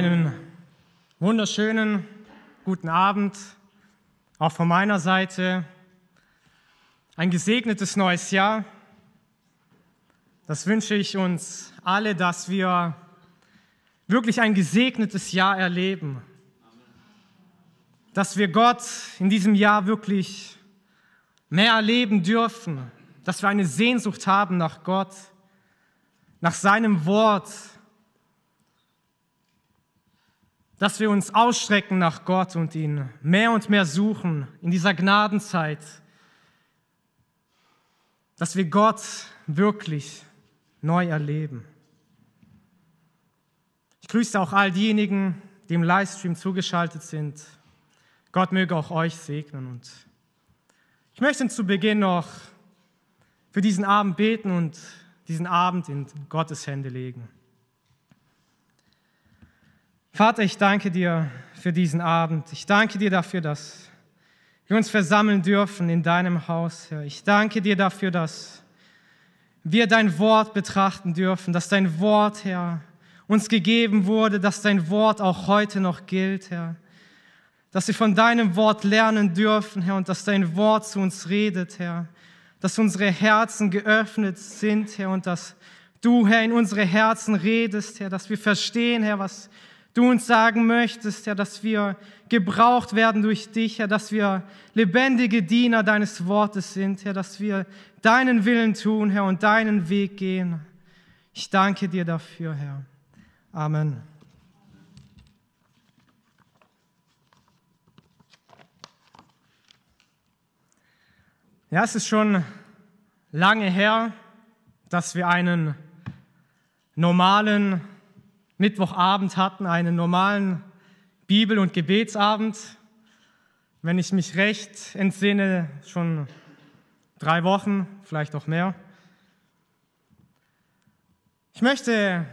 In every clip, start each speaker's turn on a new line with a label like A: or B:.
A: einen wunderschönen guten Abend, auch von meiner Seite. Ein gesegnetes neues Jahr. Das wünsche ich uns alle, dass wir wirklich ein gesegnetes Jahr erleben. Dass wir Gott in diesem Jahr wirklich mehr erleben dürfen. Dass wir eine Sehnsucht haben nach Gott, nach seinem Wort, dass wir uns ausstrecken nach Gott und ihn mehr und mehr suchen in dieser Gnadenzeit, dass wir Gott wirklich neu erleben. Ich grüße auch all diejenigen, die im Livestream zugeschaltet sind. Gott möge auch euch segnen. Und ich möchte zu Beginn noch für diesen Abend beten und diesen Abend in Gottes Hände legen. Vater, ich danke dir für diesen Abend. Ich danke dir dafür, dass wir uns versammeln dürfen in deinem Haus, Herr. Ich danke dir dafür, dass wir dein Wort betrachten dürfen, dass dein Wort, Herr, uns gegeben wurde, dass dein Wort auch heute noch gilt, Herr. Dass wir von deinem Wort lernen dürfen, Herr, und dass dein Wort zu uns redet, Herr. Dass unsere Herzen geöffnet sind, Herr, und dass du, Herr, in unsere Herzen redest, Herr, dass wir verstehen, Herr, was du uns sagen möchtest, Herr, dass wir gebraucht werden durch dich, Herr, dass wir lebendige Diener deines Wortes sind, Herr, dass wir deinen Willen tun, Herr, und deinen Weg gehen. Ich danke dir dafür, Herr. Amen. Ja, es ist schon lange her, dass wir einen normalen Mittwochabend hatten, einen normalen Bibel- und Gebetsabend. Wenn ich mich recht entsinne, schon drei Wochen, vielleicht auch mehr. Ich möchte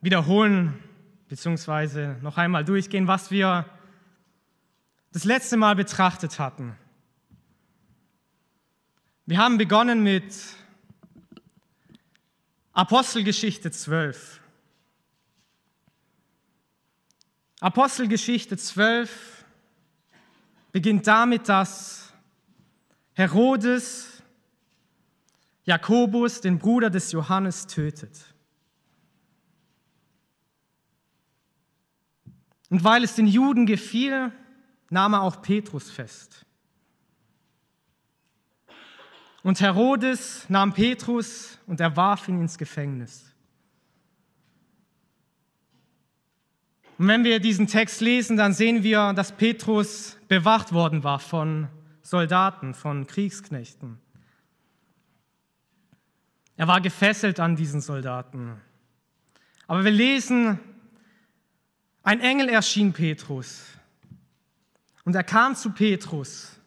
A: wiederholen, beziehungsweise noch einmal durchgehen, was wir das letzte Mal betrachtet hatten. Wir haben begonnen mit Apostelgeschichte 12. Apostelgeschichte 12 beginnt damit, dass Herodes Jakobus, den Bruder des Johannes, tötet. Und weil es den Juden gefiel, nahm er auch Petrus fest. Und Herodes nahm Petrus und er warf ihn ins Gefängnis. Und wenn wir diesen Text lesen, dann sehen wir, dass Petrus bewacht worden war von Soldaten, von Kriegsknechten. Er war gefesselt an diesen Soldaten. Aber wir lesen, ein Engel erschien Petrus und er kam zu Petrus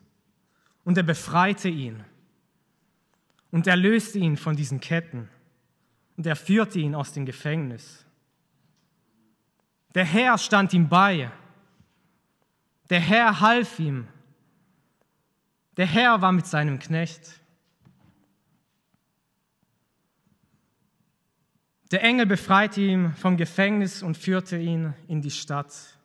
A: und er befreite ihn und er löste ihn von diesen Ketten und er führte ihn aus dem Gefängnis. Der Herr stand ihm bei. Der Herr half ihm. Der Herr war mit seinem Knecht. Der Engel befreite ihn vom Gefängnis und führte ihn in die Stadt.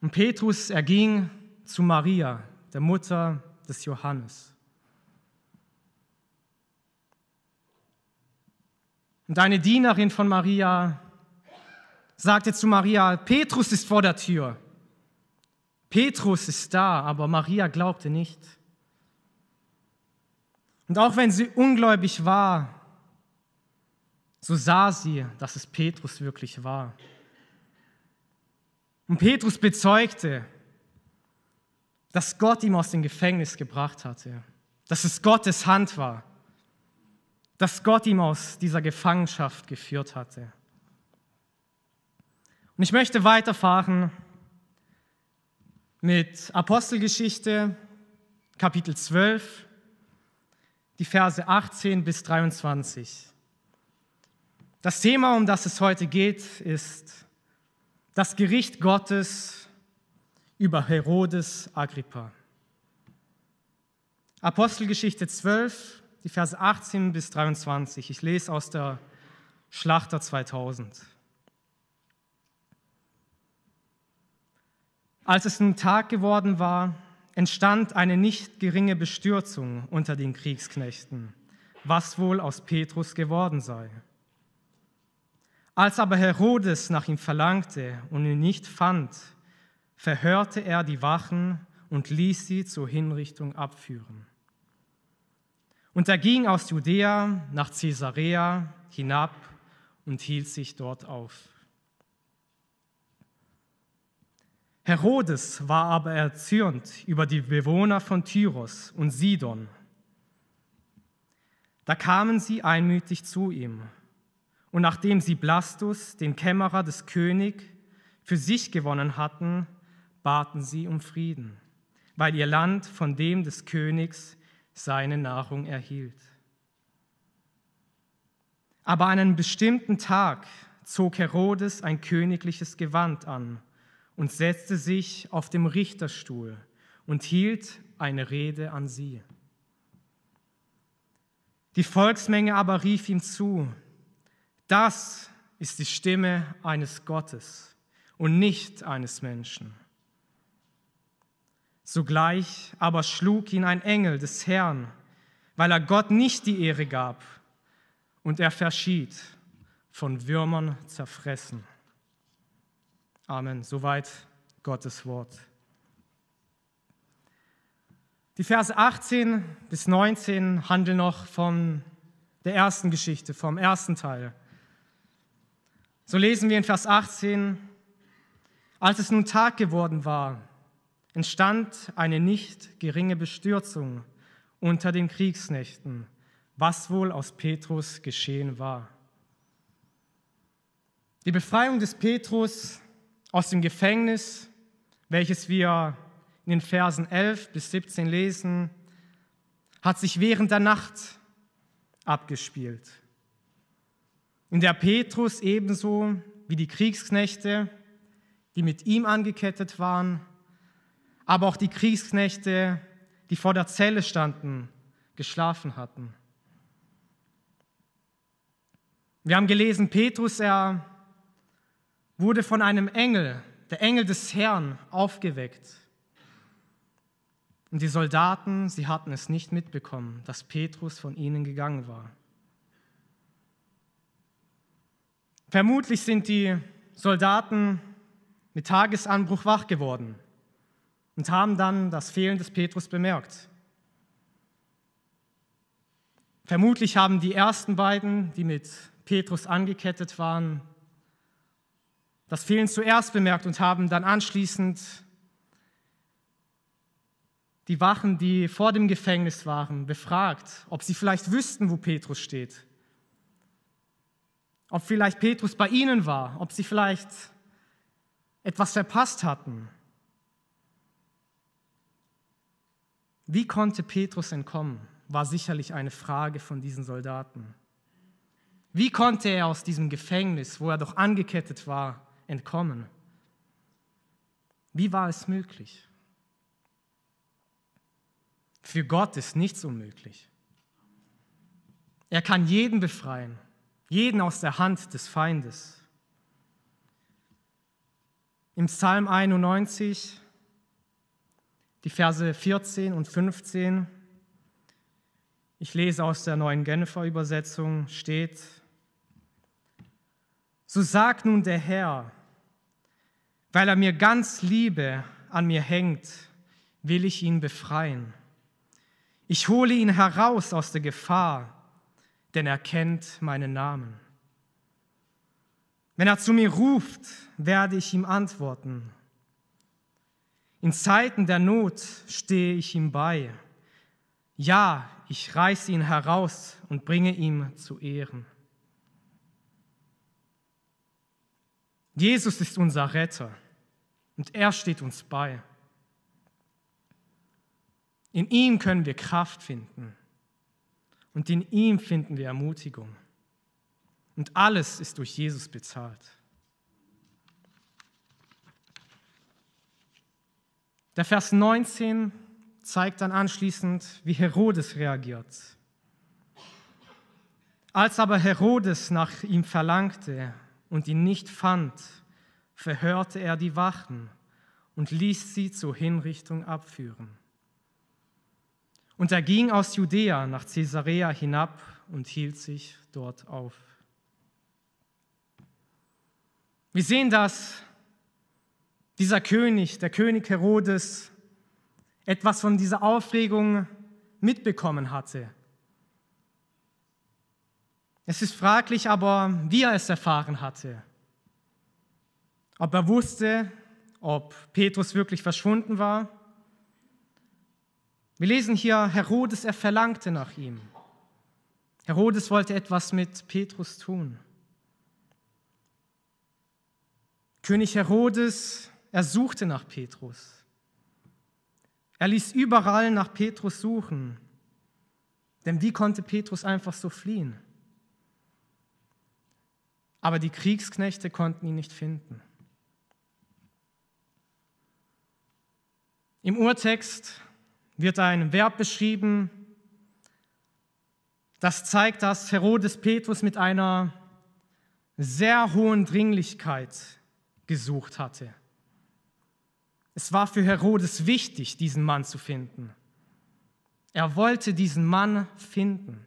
A: Und Petrus erging zu Maria, der Mutter des Johannes. Und eine Dienerin von Maria sagte zu Maria, Petrus ist vor der Tür. Petrus ist da, aber Maria glaubte nicht. Und auch wenn sie ungläubig war, so sah sie, dass es Petrus wirklich war. Und Petrus bezeugte, dass Gott ihm aus dem Gefängnis gebracht hatte, dass es Gottes Hand war dass Gott ihm aus dieser Gefangenschaft geführt hatte. Und ich möchte weiterfahren mit Apostelgeschichte, Kapitel 12, die Verse 18 bis 23. Das Thema, um das es heute geht, ist das Gericht Gottes über Herodes Agrippa. Apostelgeschichte 12, die Verse 18 bis 23. Ich lese aus der Schlachter 2000. Als es nun Tag geworden war, entstand eine nicht geringe Bestürzung unter den Kriegsknechten, was wohl aus Petrus geworden sei. Als aber Herodes nach ihm verlangte und ihn nicht fand, verhörte er die Wachen und ließ sie zur Hinrichtung abführen. Und er ging aus Judäa nach Caesarea hinab und hielt sich dort auf. Herodes war aber erzürnt über die Bewohner von Tyros und Sidon. Da kamen sie einmütig zu ihm. Und nachdem sie Blastus, den Kämmerer des Königs, für sich gewonnen hatten, baten sie um Frieden, weil ihr Land von dem des Königs seine Nahrung erhielt. Aber an einem bestimmten Tag zog Herodes ein königliches Gewand an und setzte sich auf dem Richterstuhl und hielt eine Rede an sie. Die Volksmenge aber rief ihm zu, das ist die Stimme eines Gottes und nicht eines Menschen. Sogleich aber schlug ihn ein Engel des Herrn, weil er Gott nicht die Ehre gab, und er verschied, von Würmern zerfressen. Amen. Soweit Gottes Wort. Die Verse 18 bis 19 handeln noch von der ersten Geschichte, vom ersten Teil. So lesen wir in Vers 18, als es nun Tag geworden war, entstand eine nicht geringe Bestürzung unter den Kriegsknechten, was wohl aus Petrus geschehen war. Die Befreiung des Petrus aus dem Gefängnis, welches wir in den Versen 11 bis 17 lesen, hat sich während der Nacht abgespielt, in der Petrus ebenso wie die Kriegsknechte, die mit ihm angekettet waren, aber auch die Kriegsknechte, die vor der Zelle standen, geschlafen hatten. Wir haben gelesen, Petrus, er wurde von einem Engel, der Engel des Herrn, aufgeweckt. Und die Soldaten, sie hatten es nicht mitbekommen, dass Petrus von ihnen gegangen war. Vermutlich sind die Soldaten mit Tagesanbruch wach geworden und haben dann das Fehlen des Petrus bemerkt. Vermutlich haben die ersten beiden, die mit Petrus angekettet waren, das Fehlen zuerst bemerkt und haben dann anschließend die Wachen, die vor dem Gefängnis waren, befragt, ob sie vielleicht wüssten, wo Petrus steht. Ob vielleicht Petrus bei ihnen war, ob sie vielleicht etwas verpasst hatten. Wie konnte Petrus entkommen, war sicherlich eine Frage von diesen Soldaten. Wie konnte er aus diesem Gefängnis, wo er doch angekettet war, entkommen. Wie war es möglich? Für Gott ist nichts unmöglich. Er kann jeden befreien, jeden aus der Hand des Feindes. Im Psalm 91, die Verse 14 und 15, ich lese aus der neuen Genfer Übersetzung, steht, so sagt nun der Herr, weil er mir ganz Liebe an mir hängt, will ich ihn befreien. Ich hole ihn heraus aus der Gefahr, denn er kennt meinen Namen. Wenn er zu mir ruft, werde ich ihm antworten. In Zeiten der Not stehe ich ihm bei. Ja, ich reiße ihn heraus und bringe ihm zu Ehren. Jesus ist unser Retter und er steht uns bei. In ihm können wir Kraft finden und in ihm finden wir Ermutigung. Und alles ist durch Jesus bezahlt. Der Vers 19 zeigt dann anschließend, wie Herodes reagiert. Als aber Herodes nach ihm verlangte und ihn nicht fand, verhörte er die Wachen und ließ sie zur Hinrichtung abführen. Und er ging aus Judäa nach Caesarea hinab und hielt sich dort auf. Wir sehen, dass dieser König, der König Herodes, etwas von dieser Aufregung mitbekommen hatte. Es ist fraglich aber, wie er es erfahren hatte. Ob er wusste, ob Petrus wirklich verschwunden war. Wir lesen hier, Herodes, er verlangte nach ihm. Herodes wollte etwas mit Petrus tun. König Herodes, er suchte nach Petrus. Er ließ überall nach Petrus suchen. Denn wie konnte Petrus einfach so fliehen? Aber die Kriegsknechte konnten ihn nicht finden. Im Urtext wird ein Verb beschrieben, das zeigt, dass Herodes Petrus mit einer sehr hohen Dringlichkeit gesucht hatte. Es war für Herodes wichtig, diesen Mann zu finden. Er wollte diesen Mann finden.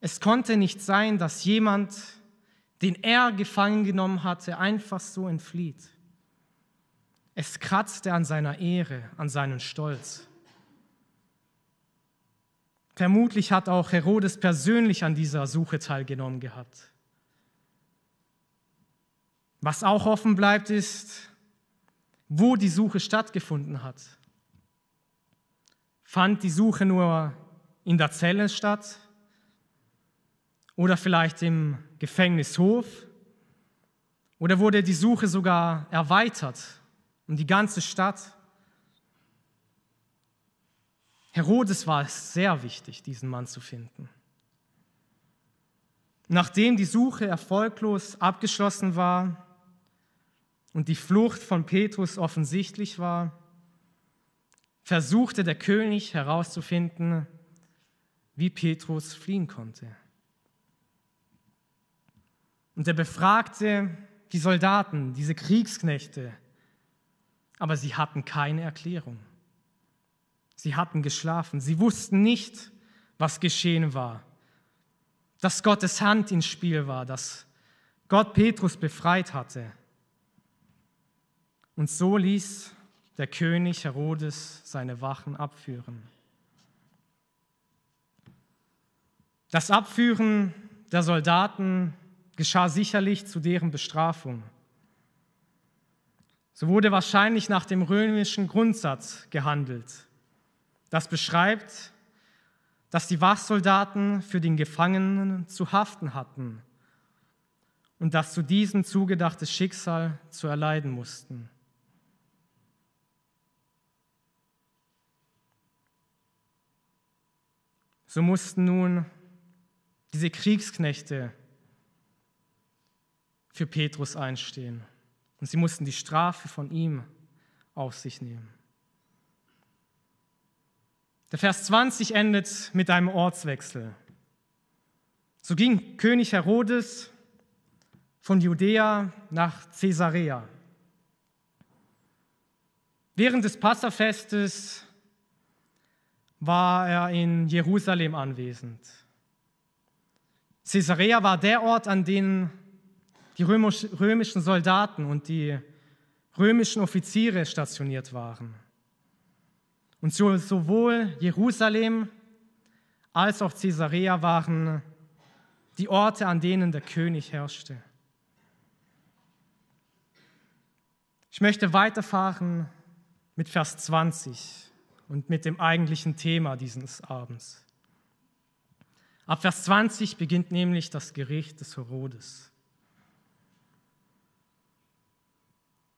A: Es konnte nicht sein, dass jemand, den er gefangen genommen hatte, einfach so entflieht. Es kratzte an seiner Ehre, an seinen Stolz. Vermutlich hat auch Herodes persönlich an dieser Suche teilgenommen gehabt. Was auch offen bleibt, ist, wo die Suche stattgefunden hat. Fand die Suche nur in der Zelle statt oder vielleicht im Gefängnishof oder wurde die Suche sogar erweitert um die ganze Stadt? Herodes war es sehr wichtig, diesen Mann zu finden. Nachdem die Suche erfolglos abgeschlossen war, und die Flucht von Petrus offensichtlich war, versuchte der König herauszufinden, wie Petrus fliehen konnte. Und er befragte die Soldaten, diese Kriegsknechte, aber sie hatten keine Erklärung. Sie hatten geschlafen, sie wussten nicht, was geschehen war, dass Gottes Hand ins Spiel war, dass Gott Petrus befreit hatte. Und so ließ der König Herodes seine Wachen abführen. Das Abführen der Soldaten geschah sicherlich zu deren Bestrafung. So wurde wahrscheinlich nach dem römischen Grundsatz gehandelt. Das beschreibt, dass die Wachsoldaten für den Gefangenen zu haften hatten und das zu diesem zugedachtes Schicksal zu erleiden mussten. So mussten nun diese Kriegsknechte für Petrus einstehen. Und sie mussten die Strafe von ihm auf sich nehmen. Der Vers 20 endet mit einem Ortswechsel. So ging König Herodes von Judäa nach Caesarea. Während des Passafestes war er in Jerusalem anwesend. Caesarea war der Ort, an dem die römischen Soldaten und die römischen Offiziere stationiert waren. Und sowohl Jerusalem als auch Caesarea waren die Orte, an denen der König herrschte. Ich möchte weiterfahren mit Vers 20 und mit dem eigentlichen Thema dieses Abends. Ab Vers 20 beginnt nämlich das Gericht des Herodes.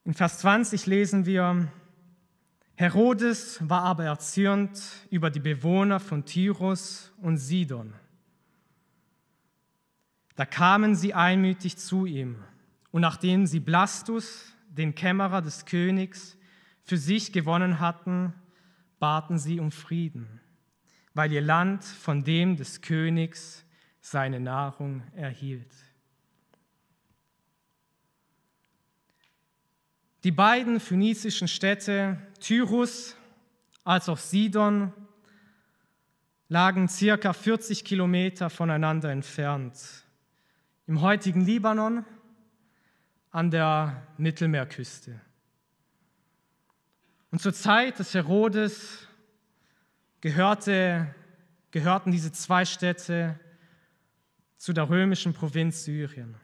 A: In Vers 20 lesen wir, Herodes war aber erzürnt über die Bewohner von Tyrus und Sidon. Da kamen sie einmütig zu ihm, und nachdem sie Blastus, den Kämmerer des Königs, für sich gewonnen hatten, baten sie um Frieden, weil ihr Land von dem des Königs seine Nahrung erhielt. Die beiden phönizischen Städte Tyrus als auch Sidon lagen circa 40 Kilometer voneinander entfernt. Im heutigen Libanon an der Mittelmeerküste. Und zur Zeit des Herodes gehörte, gehörten diese zwei Städte zu der römischen Provinz Syrien.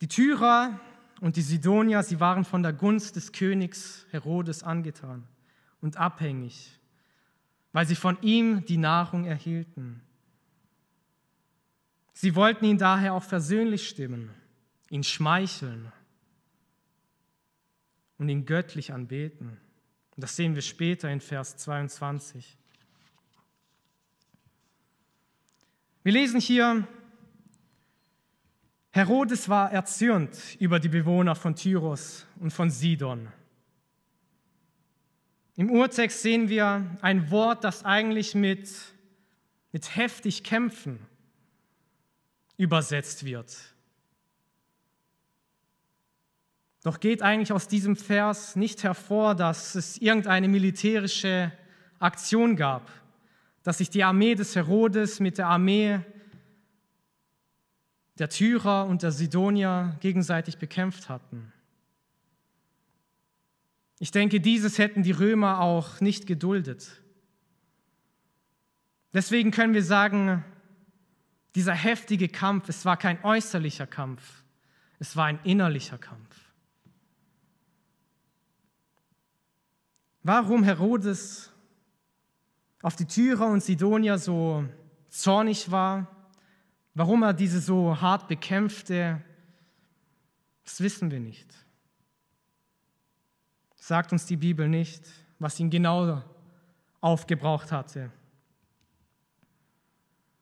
A: Die Tyrer und die Sidonier, sie waren von der Gunst des Königs Herodes angetan und abhängig, weil sie von ihm die Nahrung erhielten. Sie wollten ihn daher auch versöhnlich stimmen, ihn schmeicheln und ihn göttlich anbeten. Das sehen wir später in Vers 22. Wir lesen hier, Herodes war erzürnt über die Bewohner von Tyros und von Sidon. Im Urtext sehen wir ein Wort, das eigentlich mit, mit heftig kämpfen übersetzt wird. Doch geht eigentlich aus diesem Vers nicht hervor, dass es irgendeine militärische Aktion gab, dass sich die Armee des Herodes mit der Armee der Tyrer und der Sidonier gegenseitig bekämpft hatten. Ich denke, dieses hätten die Römer auch nicht geduldet. Deswegen können wir sagen, dieser heftige Kampf, es war kein äußerlicher Kampf, es war ein innerlicher Kampf. Warum Herodes auf die Tyrer und Sidonier so zornig war, warum er diese so hart bekämpfte, das wissen wir nicht. Sagt uns die Bibel nicht, was ihn genau aufgebraucht hatte.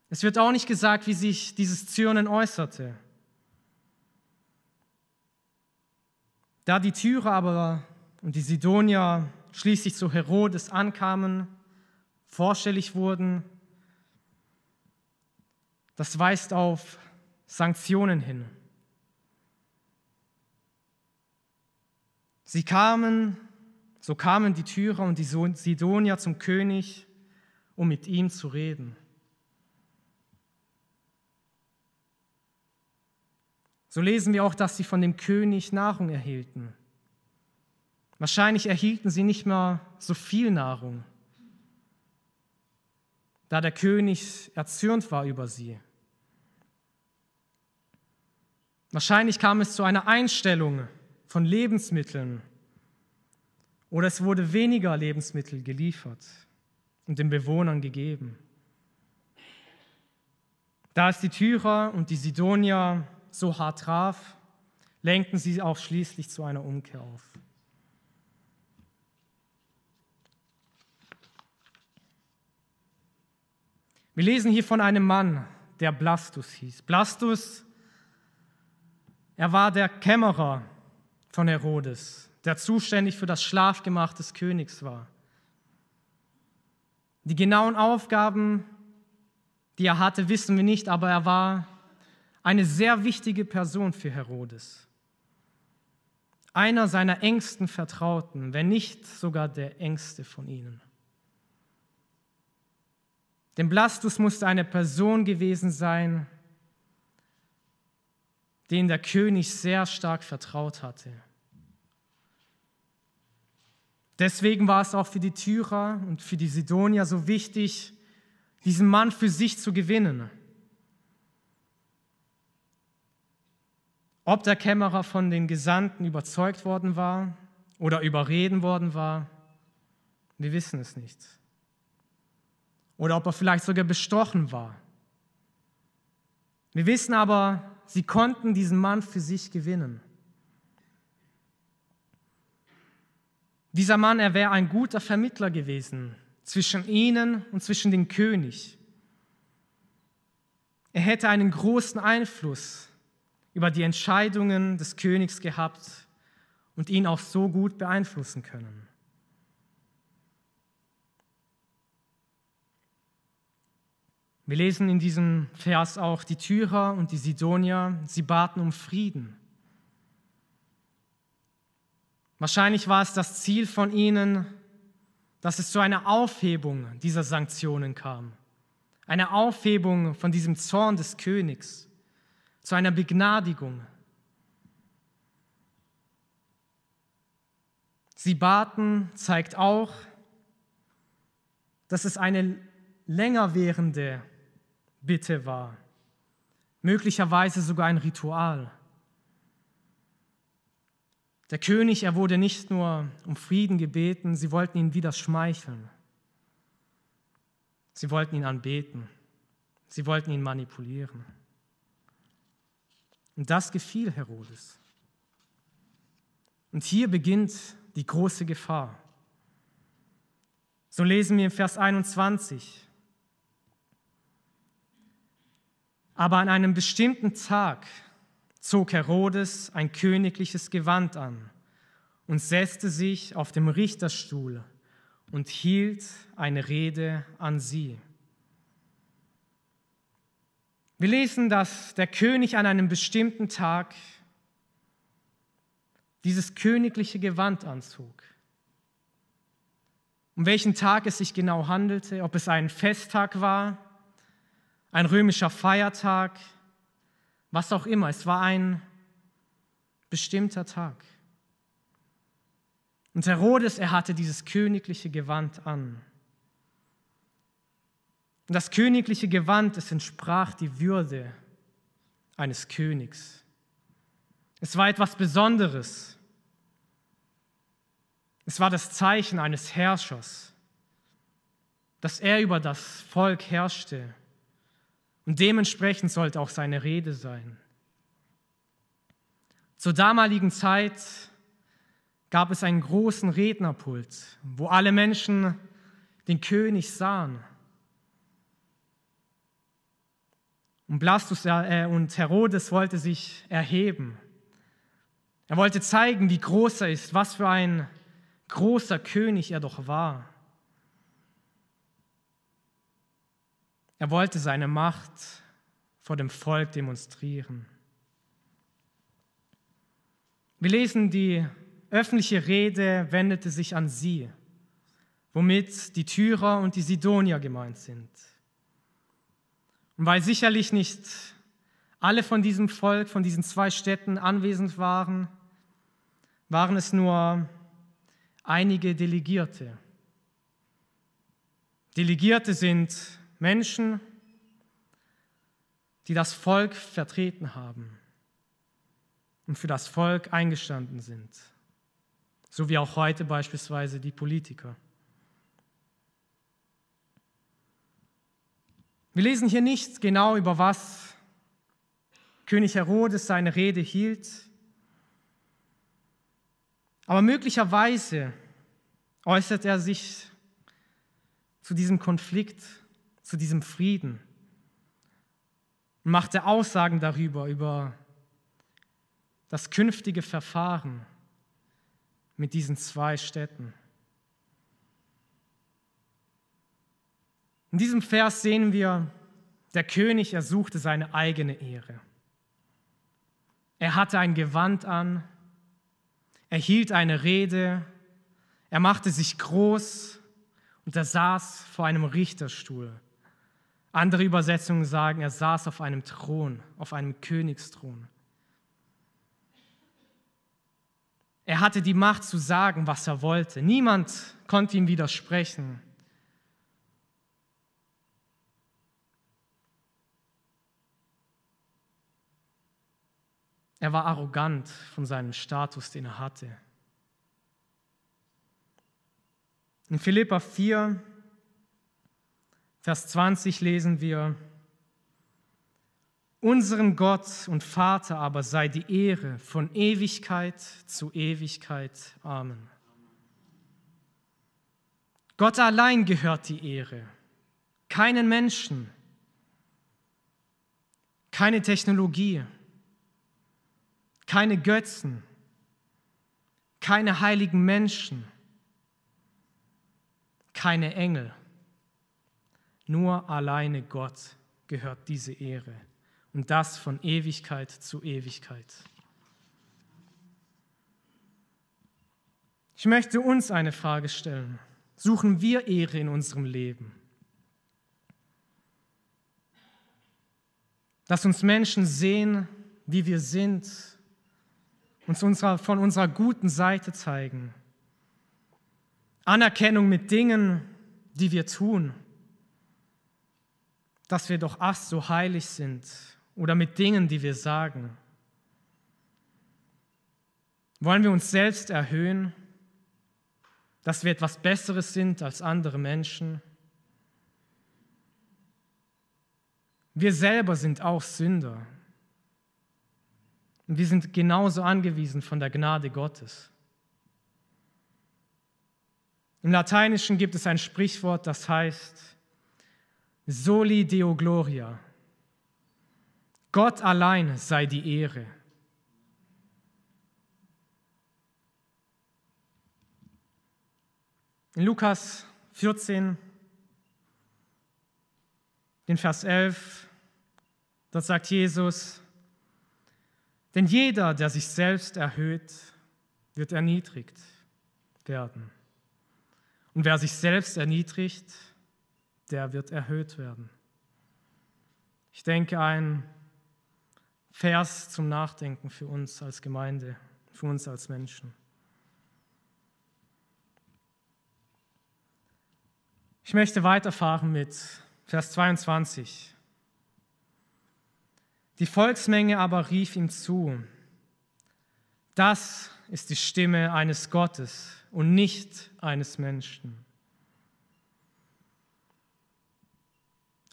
A: Es wird auch nicht gesagt, wie sich dieses Zürnen äußerte. Da die Tyrer aber und die Sidonier schließlich zu Herodes ankamen, vorstellig wurden. Das weist auf Sanktionen hin. Sie kamen, so kamen die Tyrer und die Sidonier zum König, um mit ihm zu reden. So lesen wir auch, dass sie von dem König Nahrung erhielten. Wahrscheinlich erhielten sie nicht mehr so viel Nahrung da der König erzürnt war über sie. Wahrscheinlich kam es zu einer Einstellung von Lebensmitteln oder es wurde weniger Lebensmittel geliefert und den Bewohnern gegeben. Da es die Tyrer und die Sidonier so hart traf, lenkten sie auch schließlich zu einer Umkehr auf. Wir lesen hier von einem Mann, der Blastus hieß. Blastus, er war der Kämmerer von Herodes, der zuständig für das Schlafgemach des Königs war. Die genauen Aufgaben, die er hatte, wissen wir nicht, aber er war eine sehr wichtige Person für Herodes. Einer seiner engsten Vertrauten, wenn nicht sogar der engste von ihnen. Denn Blastus musste eine Person gewesen sein, den der König sehr stark vertraut hatte. Deswegen war es auch für die Tyrer und für die Sidonier so wichtig, diesen Mann für sich zu gewinnen. Ob der Kämmerer von den Gesandten überzeugt worden war oder überreden worden war, wir wissen es nicht oder ob er vielleicht sogar bestochen war. Wir wissen aber, sie konnten diesen Mann für sich gewinnen. Dieser Mann, er wäre ein guter Vermittler gewesen zwischen ihnen und zwischen dem König. Er hätte einen großen Einfluss über die Entscheidungen des Königs gehabt und ihn auch so gut beeinflussen können. Wir lesen in diesem Vers auch, die Tyrer und die Sidonier, sie baten um Frieden. Wahrscheinlich war es das Ziel von ihnen, dass es zu einer Aufhebung dieser Sanktionen kam. Eine Aufhebung von diesem Zorn des Königs, zu einer Begnadigung. Sie baten zeigt auch, dass es eine länger währende Bitte war, möglicherweise sogar ein Ritual. Der König, er wurde nicht nur um Frieden gebeten, sie wollten ihn wieder schmeicheln. Sie wollten ihn anbeten. Sie wollten ihn manipulieren. Und das gefiel Herodes. Und hier beginnt die große Gefahr. So lesen wir im Vers 21. Aber an einem bestimmten Tag zog Herodes ein königliches Gewand an und setzte sich auf dem Richterstuhl und hielt eine Rede an sie. Wir lesen, dass der König an einem bestimmten Tag dieses königliche Gewand anzog. Um welchen Tag es sich genau handelte, ob es ein Festtag war, ein römischer Feiertag, was auch immer, es war ein bestimmter Tag. Und Herodes, er hatte dieses königliche Gewand an. Und das königliche Gewand, es entsprach die Würde eines Königs. Es war etwas Besonderes. Es war das Zeichen eines Herrschers, dass er über das Volk herrschte. Und dementsprechend sollte auch seine Rede sein. Zur damaligen Zeit gab es einen großen Rednerpult, wo alle Menschen den König sahen. Und Blastus äh, und Herodes wollte sich erheben. Er wollte zeigen, wie groß er ist, was für ein großer König er doch war. Er wollte seine Macht vor dem Volk demonstrieren. Wir lesen, die öffentliche Rede wendete sich an sie, womit die Tyrer und die Sidonier gemeint sind. Und weil sicherlich nicht alle von diesem Volk, von diesen zwei Städten anwesend waren, waren es nur einige Delegierte. Delegierte sind Menschen, die das Volk vertreten haben und für das Volk eingestanden sind, so wie auch heute beispielsweise die Politiker. Wir lesen hier nicht genau, über was König Herodes seine Rede hielt, aber möglicherweise äußert er sich zu diesem Konflikt, zu diesem Frieden und machte Aussagen darüber, über das künftige Verfahren mit diesen zwei Städten. In diesem Vers sehen wir, der König, er suchte seine eigene Ehre. Er hatte ein Gewand an, er hielt eine Rede, er machte sich groß und er saß vor einem Richterstuhl. Andere Übersetzungen sagen, er saß auf einem Thron, auf einem Königsthron. Er hatte die Macht zu sagen, was er wollte. Niemand konnte ihm widersprechen. Er war arrogant von seinem Status, den er hatte. In Philippa 4, Vers 20 lesen wir, Unserem Gott und Vater aber sei die Ehre von Ewigkeit zu Ewigkeit. Amen. Gott allein gehört die Ehre, keinen Menschen, keine Technologie, keine Götzen, keine heiligen Menschen, keine Engel. Nur alleine Gott gehört diese Ehre und das von Ewigkeit zu Ewigkeit. Ich möchte uns eine Frage stellen. Suchen wir Ehre in unserem Leben? Dass uns Menschen sehen, wie wir sind, uns unserer, von unserer guten Seite zeigen. Anerkennung mit Dingen, die wir tun. Dass wir doch ach so heilig sind oder mit Dingen, die wir sagen. Wollen wir uns selbst erhöhen, dass wir etwas Besseres sind als andere Menschen? Wir selber sind auch Sünder. Und wir sind genauso angewiesen von der Gnade Gottes. Im Lateinischen gibt es ein Sprichwort, das heißt Soli Deo Gloria. Gott allein sei die Ehre. In Lukas 14, den Vers 11, dort sagt Jesus, denn jeder, der sich selbst erhöht, wird erniedrigt werden. Und wer sich selbst erniedrigt, der wird erhöht werden. Ich denke, ein Vers zum Nachdenken für uns als Gemeinde, für uns als Menschen. Ich möchte weiterfahren mit Vers 22. Die Volksmenge aber rief ihm zu, das ist die Stimme eines Gottes und nicht eines Menschen.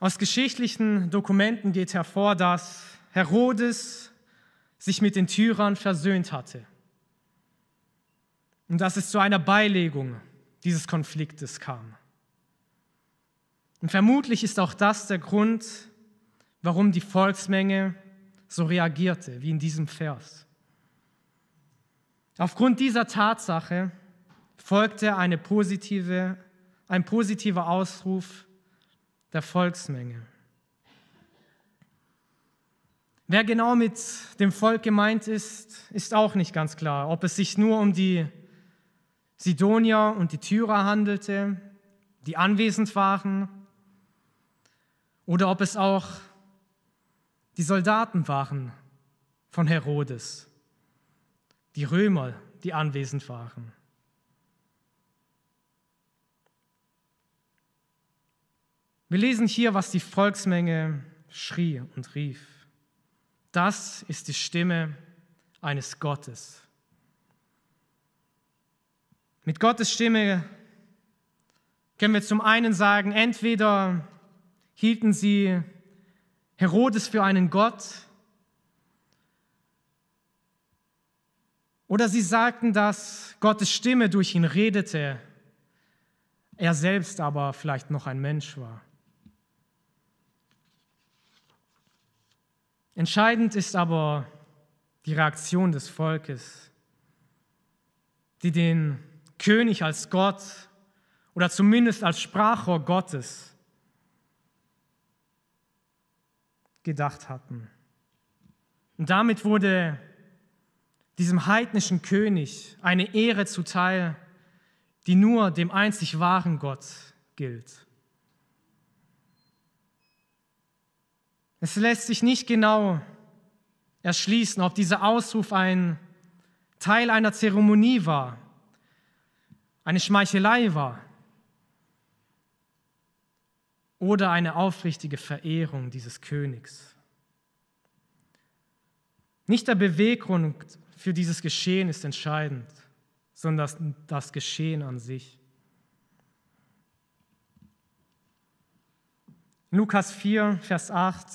A: Aus geschichtlichen Dokumenten geht hervor, dass Herodes sich mit den Tyrern versöhnt hatte und dass es zu einer Beilegung dieses Konfliktes kam. Und vermutlich ist auch das der Grund, warum die Volksmenge so reagierte, wie in diesem Vers. Aufgrund dieser Tatsache folgte eine positive, ein positiver Ausruf der Volksmenge. Wer genau mit dem Volk gemeint ist, ist auch nicht ganz klar. Ob es sich nur um die Sidonier und die Tyrer handelte, die anwesend waren, oder ob es auch die Soldaten waren von Herodes, die Römer, die anwesend waren. Wir lesen hier, was die Volksmenge schrie und rief. Das ist die Stimme eines Gottes. Mit Gottes Stimme können wir zum einen sagen, entweder hielten sie Herodes für einen Gott. Oder sie sagten, dass Gottes Stimme durch ihn redete, er selbst aber vielleicht noch ein Mensch war. Entscheidend ist aber die Reaktion des Volkes, die den König als Gott oder zumindest als Sprachrohr Gottes gedacht hatten. Und damit wurde diesem heidnischen König eine Ehre zuteil, die nur dem einzig wahren Gott gilt. Es lässt sich nicht genau erschließen, ob dieser Ausruf ein Teil einer Zeremonie war, eine Schmeichelei war oder eine aufrichtige Verehrung dieses Königs. Nicht der Beweggrund für dieses Geschehen ist entscheidend, sondern das, Geschehen an sich. Lukas 4, Vers 8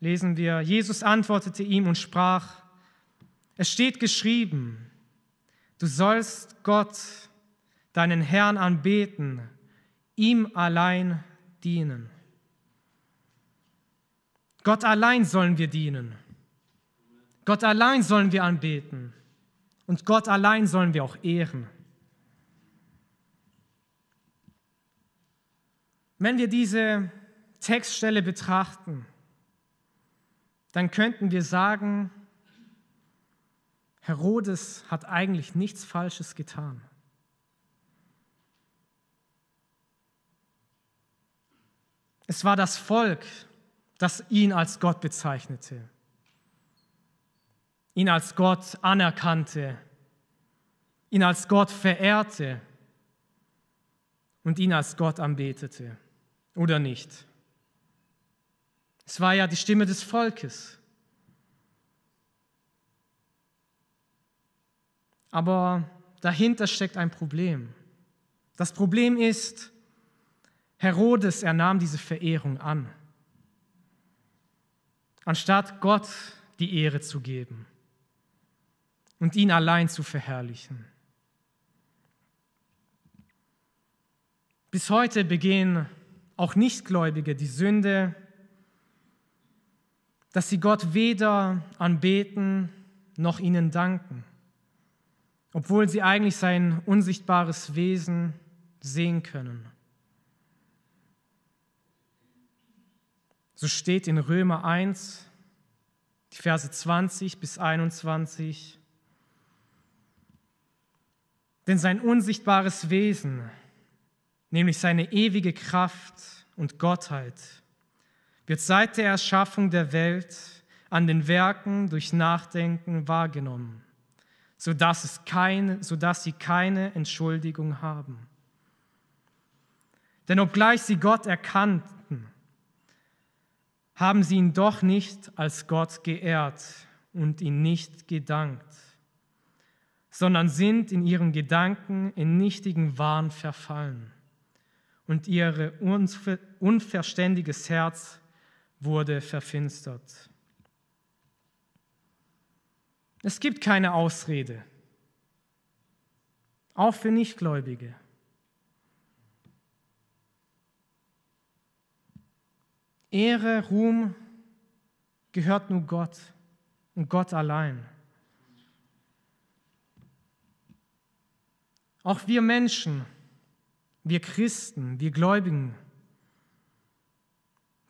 A: lesen wir, Jesus antwortete ihm und sprach, es steht geschrieben, du sollst Gott, deinen Herrn anbeten ihm allein dienen. Gott allein sollen wir dienen. Gott allein sollen wir anbeten. Und Gott allein sollen wir auch ehren. Wenn wir diese Textstelle betrachten, dann könnten wir sagen, Herodes hat eigentlich nichts Falsches getan. Es war das Volk, das ihn als Gott bezeichnete, ihn als Gott anerkannte, ihn als Gott verehrte und ihn als Gott anbetete, oder nicht? Es war ja die Stimme des Volkes. Aber dahinter steckt ein Problem. Das Problem ist, Herodes, er nahm diese Verehrung an, anstatt Gott die Ehre zu geben und ihn allein zu verherrlichen. Bis heute begehen auch Nichtgläubige die Sünde, dass sie Gott weder anbeten noch ihnen danken, obwohl sie eigentlich sein unsichtbares Wesen sehen können. So steht in Römer 1, die Verse 20 bis 21. Denn sein unsichtbares Wesen, nämlich seine ewige Kraft und Gottheit, wird seit der Erschaffung der Welt an den Werken durch Nachdenken wahrgenommen, sodass, es keine, sodass sie keine Entschuldigung haben. Denn obgleich sie Gott erkannt haben sie ihn doch nicht als Gott geehrt und ihn nicht gedankt, sondern sind in ihren Gedanken in nichtigen Wahn verfallen und ihr unverständiges Herz wurde verfinstert. Es gibt keine Ausrede, auch für Nichtgläubige. Ehre, Ruhm gehört nur Gott und Gott allein. Auch wir Menschen, wir Christen, wir Gläubigen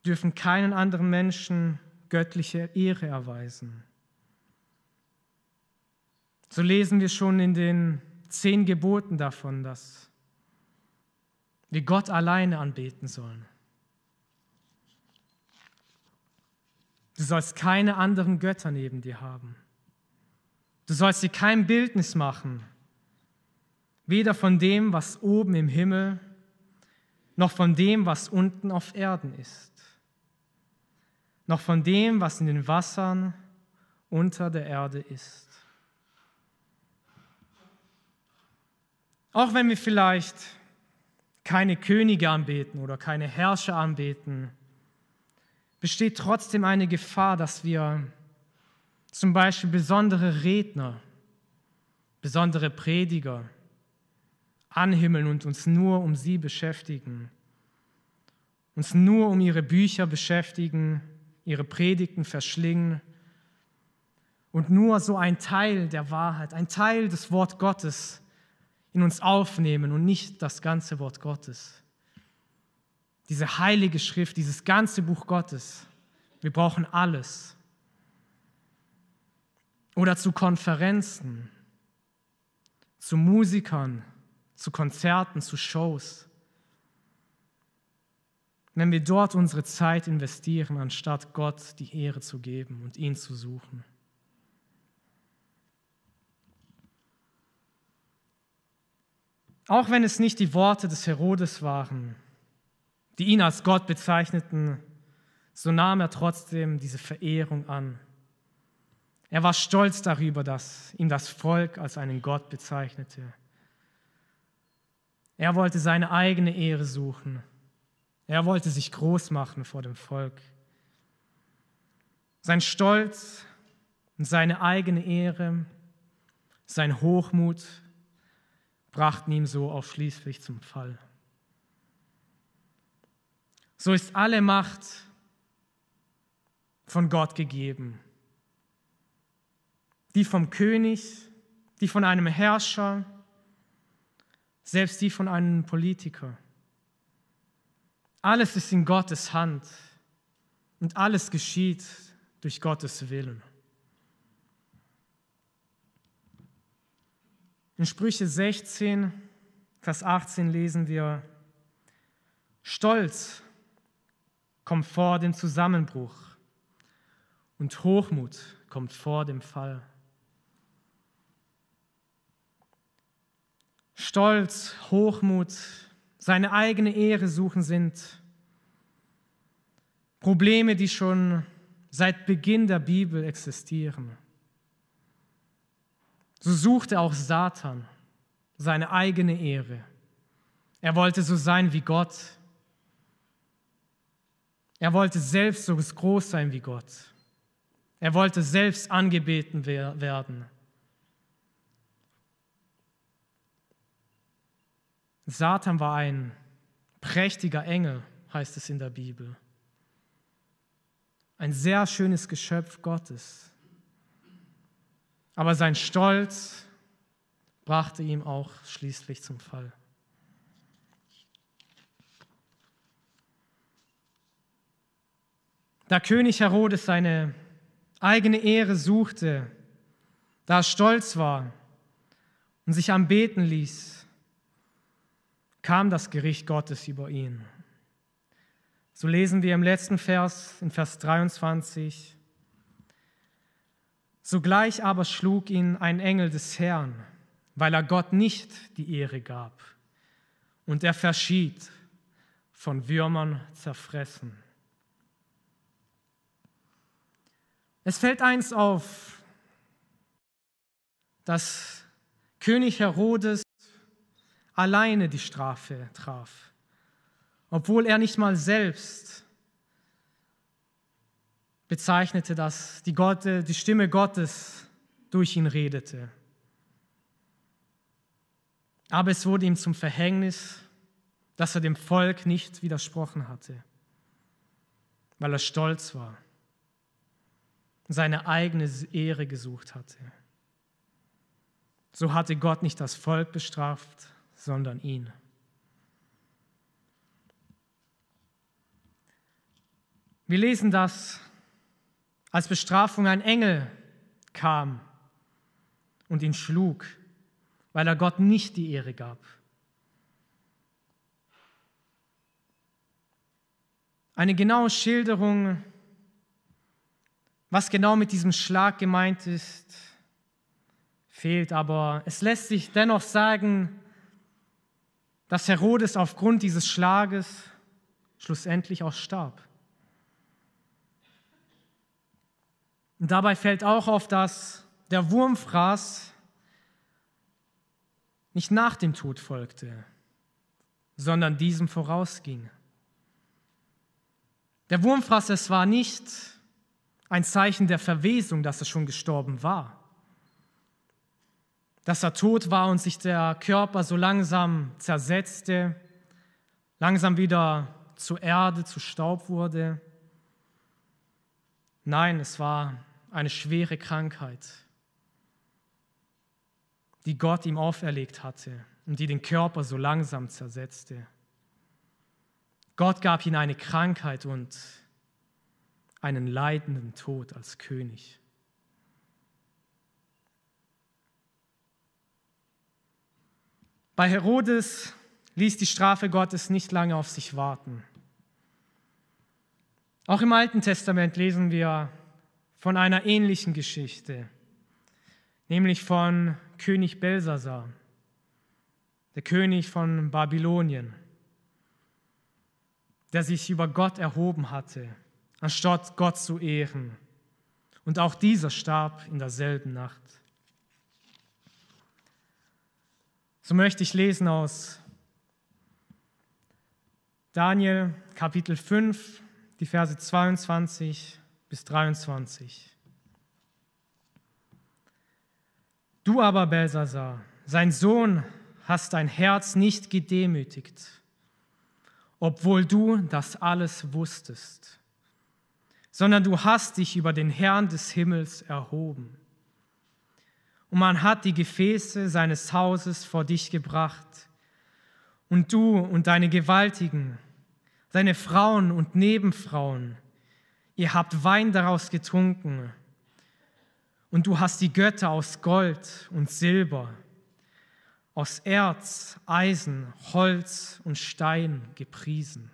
A: dürfen keinen anderen Menschen göttliche Ehre erweisen. So lesen wir schon in den zehn Geboten davon, dass wir Gott alleine anbeten sollen. Du sollst keine anderen Götter neben dir haben. Du sollst dir kein Bildnis machen, weder von dem, was oben im Himmel, noch von dem, was unten auf Erden ist, noch von dem, was in den Wassern unter der Erde ist. Auch wenn wir vielleicht keine Könige anbeten oder keine Herrscher anbeten, besteht trotzdem eine Gefahr, dass wir zum Beispiel besondere Redner, besondere Prediger anhimmeln und uns nur um sie beschäftigen, uns nur um ihre Bücher beschäftigen, ihre Predigten verschlingen und nur so ein Teil der Wahrheit, ein Teil des Wort Gottes in uns aufnehmen und nicht das ganze Wort Gottes diese heilige Schrift, dieses ganze Buch Gottes. Wir brauchen alles. Oder zu Konferenzen, zu Musikern, zu Konzerten, zu Shows. Wenn wir dort unsere Zeit investieren, anstatt Gott die Ehre zu geben und ihn zu suchen. Auch wenn es nicht die Worte des Herodes waren, die ihn als Gott bezeichneten, so nahm er trotzdem diese Verehrung an. Er war stolz darüber, dass ihn das Volk als einen Gott bezeichnete. Er wollte seine eigene Ehre suchen. Er wollte sich groß machen vor dem Volk. Sein Stolz und seine eigene Ehre, sein Hochmut brachten ihm so auch schließlich zum Fall. So ist alle Macht von Gott gegeben. Die vom König, die von einem Herrscher, selbst die von einem Politiker. Alles ist in Gottes Hand und alles geschieht durch Gottes Willen. In Sprüche 16, Vers 18 lesen wir, Stolz kommt vor dem Zusammenbruch und Hochmut kommt vor dem Fall. Stolz, Hochmut, seine eigene Ehre suchen sind Probleme, die schon seit Beginn der Bibel existieren. So suchte auch Satan seine eigene Ehre. Er wollte so sein wie Gott. Er wollte selbst so groß sein wie Gott. Er wollte selbst angebeten werden. Satan war ein prächtiger Engel, heißt es in der Bibel. Ein sehr schönes Geschöpf Gottes. Aber sein Stolz brachte ihm auch schließlich zum Fall. Da König Herodes seine eigene Ehre suchte, da er stolz war und sich anbeten ließ, kam das Gericht Gottes über ihn. So lesen wir im letzten Vers, in Vers 23, Sogleich aber schlug ihn ein Engel des Herrn, weil er Gott nicht die Ehre gab, und er verschied, von Würmern zerfressen. Es fällt eins auf, dass König Herodes alleine die Strafe traf, obwohl er nicht mal selbst bezeichnete, dass die, Gott, die Stimme Gottes durch ihn redete. Aber es wurde ihm zum Verhängnis, dass er dem Volk nicht widersprochen hatte, weil er stolz war und seine eigene Ehre gesucht hatte. So hatte Gott nicht das Volk bestraft, sondern ihn. Wir lesen das als Bestrafung ein Engel kam und ihn schlug, weil er Gott nicht die Ehre gab. Eine genaue Schilderung, was genau mit diesem Schlag gemeint ist, fehlt, aber es lässt sich dennoch sagen, dass Herodes aufgrund dieses Schlages schlussendlich auch starb. Und dabei fällt auch auf, dass der Wurmfraß nicht nach dem Tod folgte, sondern diesem vorausging. Der Wurmfraß, es war nicht ein Zeichen der Verwesung, dass er schon gestorben war, dass er tot war und sich der Körper so langsam zersetzte, langsam wieder zu Erde, zu Staub wurde. Nein, es war eine schwere Krankheit, die Gott ihm auferlegt hatte und die den Körper so langsam zersetzte. Gott gab ihm eine Krankheit und einen leidenden Tod als König. Bei Herodes ließ die Strafe Gottes nicht lange auf sich warten. Auch im Alten Testament lesen wir von einer ähnlichen Geschichte, nämlich von König Belsasar, der König von Babylonien, der sich über Gott erhoben hatte, anstatt Gott zu ehren. Und auch dieser starb in derselben Nacht. So möchte ich lesen aus Daniel Kapitel 5, die Verse 22 bis 23. Du aber, Belsasar, sein Sohn, hast dein Herz nicht gedemütigt, obwohl du das alles wusstest, sondern du hast dich über den Herrn des Himmels erhoben. Und man hat die Gefäße seines Hauses vor dich gebracht, und du und deine Gewaltigen deine Frauen und Nebenfrauen, ihr habt Wein daraus getrunken, und du hast die Götter aus Gold und Silber, aus Erz, Eisen, Holz und Stein gepriesen,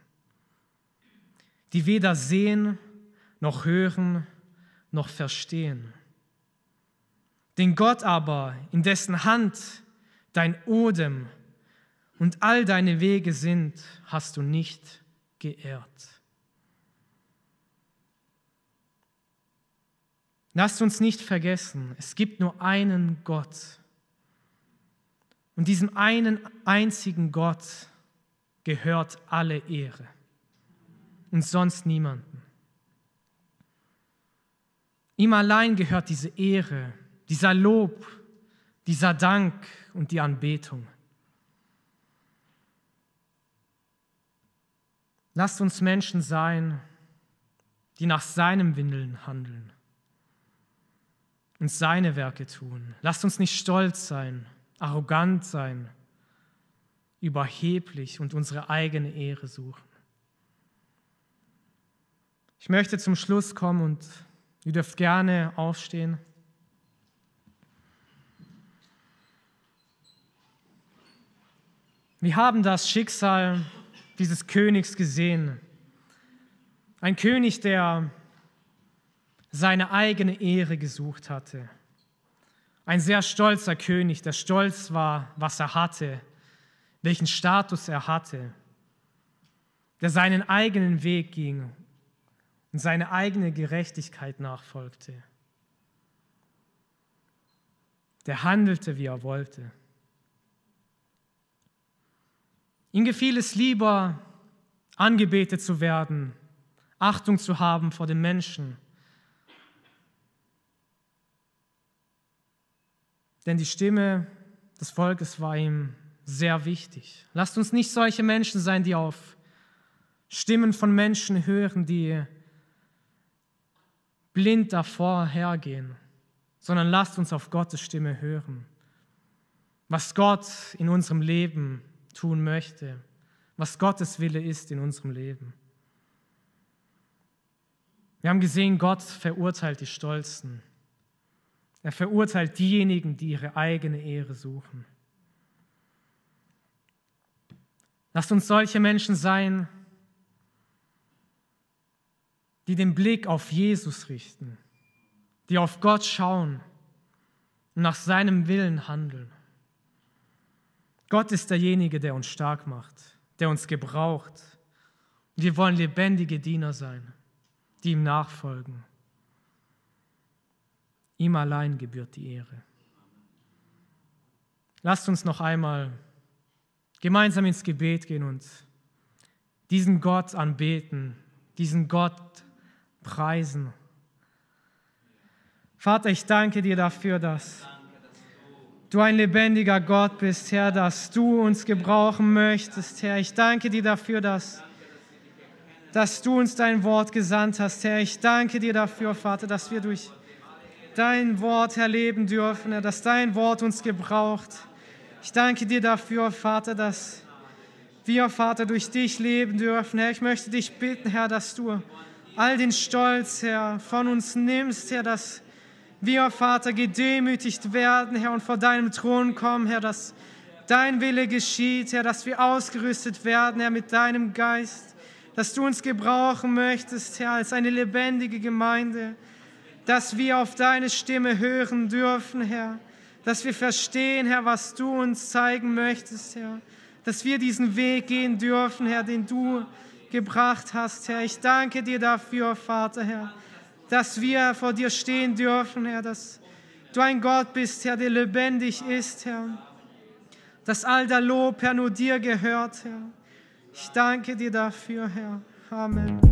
A: die weder sehen noch hören noch verstehen. Den Gott aber, in dessen Hand dein Odem und all deine Wege sind, hast du nicht geehrt. Lasst uns nicht vergessen, es gibt nur einen Gott. Und diesem einen einzigen Gott gehört alle Ehre und sonst niemanden. Ihm allein gehört diese Ehre, dieser Lob, dieser Dank und die Anbetung. Lasst uns Menschen sein, die nach seinem Willen handeln und seine Werke tun. Lasst uns nicht stolz sein, arrogant sein, überheblich und unsere eigene Ehre suchen. Ich möchte zum Schluss kommen und ihr dürft gerne aufstehen. Wir haben das Schicksal dieses Königs gesehen. Ein König, der seine eigene Ehre gesucht hatte. Ein sehr stolzer König, der stolz war, was er hatte, welchen Status er hatte, der seinen eigenen Weg ging und seine eigene Gerechtigkeit nachfolgte. Der handelte, wie er wollte. Ihm gefiel es lieber, angebetet zu werden, Achtung zu haben vor den Menschen. Denn die Stimme des Volkes war ihm sehr wichtig. Lasst uns nicht solche Menschen sein, die auf Stimmen von Menschen hören, die blind davor hergehen, sondern lasst uns auf Gottes Stimme hören. Was Gott in unserem Leben tun möchte, was Gottes Wille ist in unserem Leben. Wir haben gesehen, Gott verurteilt die Stolzen. Er verurteilt diejenigen, die ihre eigene Ehre suchen. Lasst uns solche Menschen sein, die den Blick auf Jesus richten, die auf Gott schauen und nach seinem Willen handeln. Gott ist derjenige, der uns stark macht, der uns gebraucht. Wir wollen lebendige Diener sein, die ihm nachfolgen. Ihm allein gebührt die Ehre. Lasst uns noch einmal gemeinsam ins Gebet gehen und diesen Gott anbeten, diesen Gott preisen. Vater, ich danke dir dafür, dass du ein lebendiger Gott bist, Herr, dass du uns gebrauchen möchtest, Herr. Ich danke dir dafür, dass, dass du uns dein Wort gesandt hast, Herr. Ich danke dir dafür, Vater, dass wir durch dein Wort erleben dürfen, Herr, dass dein Wort uns gebraucht. Ich danke dir dafür, Vater, dass wir, Vater, durch dich leben dürfen. Herr, ich möchte dich bitten, Herr, dass du all den Stolz, Herr, von uns nimmst, Herr, dass wir, Vater, gedemütigt werden, Herr, und vor deinem Thron kommen, Herr, dass dein Wille geschieht, Herr, dass wir ausgerüstet werden, Herr, mit deinem Geist, dass du uns gebrauchen möchtest, Herr, als eine lebendige Gemeinde, dass wir auf deine Stimme hören dürfen, Herr, dass wir verstehen, Herr, was du uns zeigen möchtest, Herr, dass wir diesen Weg gehen dürfen, Herr, den du gebracht hast, Herr. Ich danke dir dafür, Vater, Herr dass wir vor dir stehen dürfen, Herr, dass du ein Gott bist, Herr, der lebendig ist, Herr. Dass all der Lob, Herr, nur dir gehört, Herr. Ich danke dir dafür, Herr. Amen.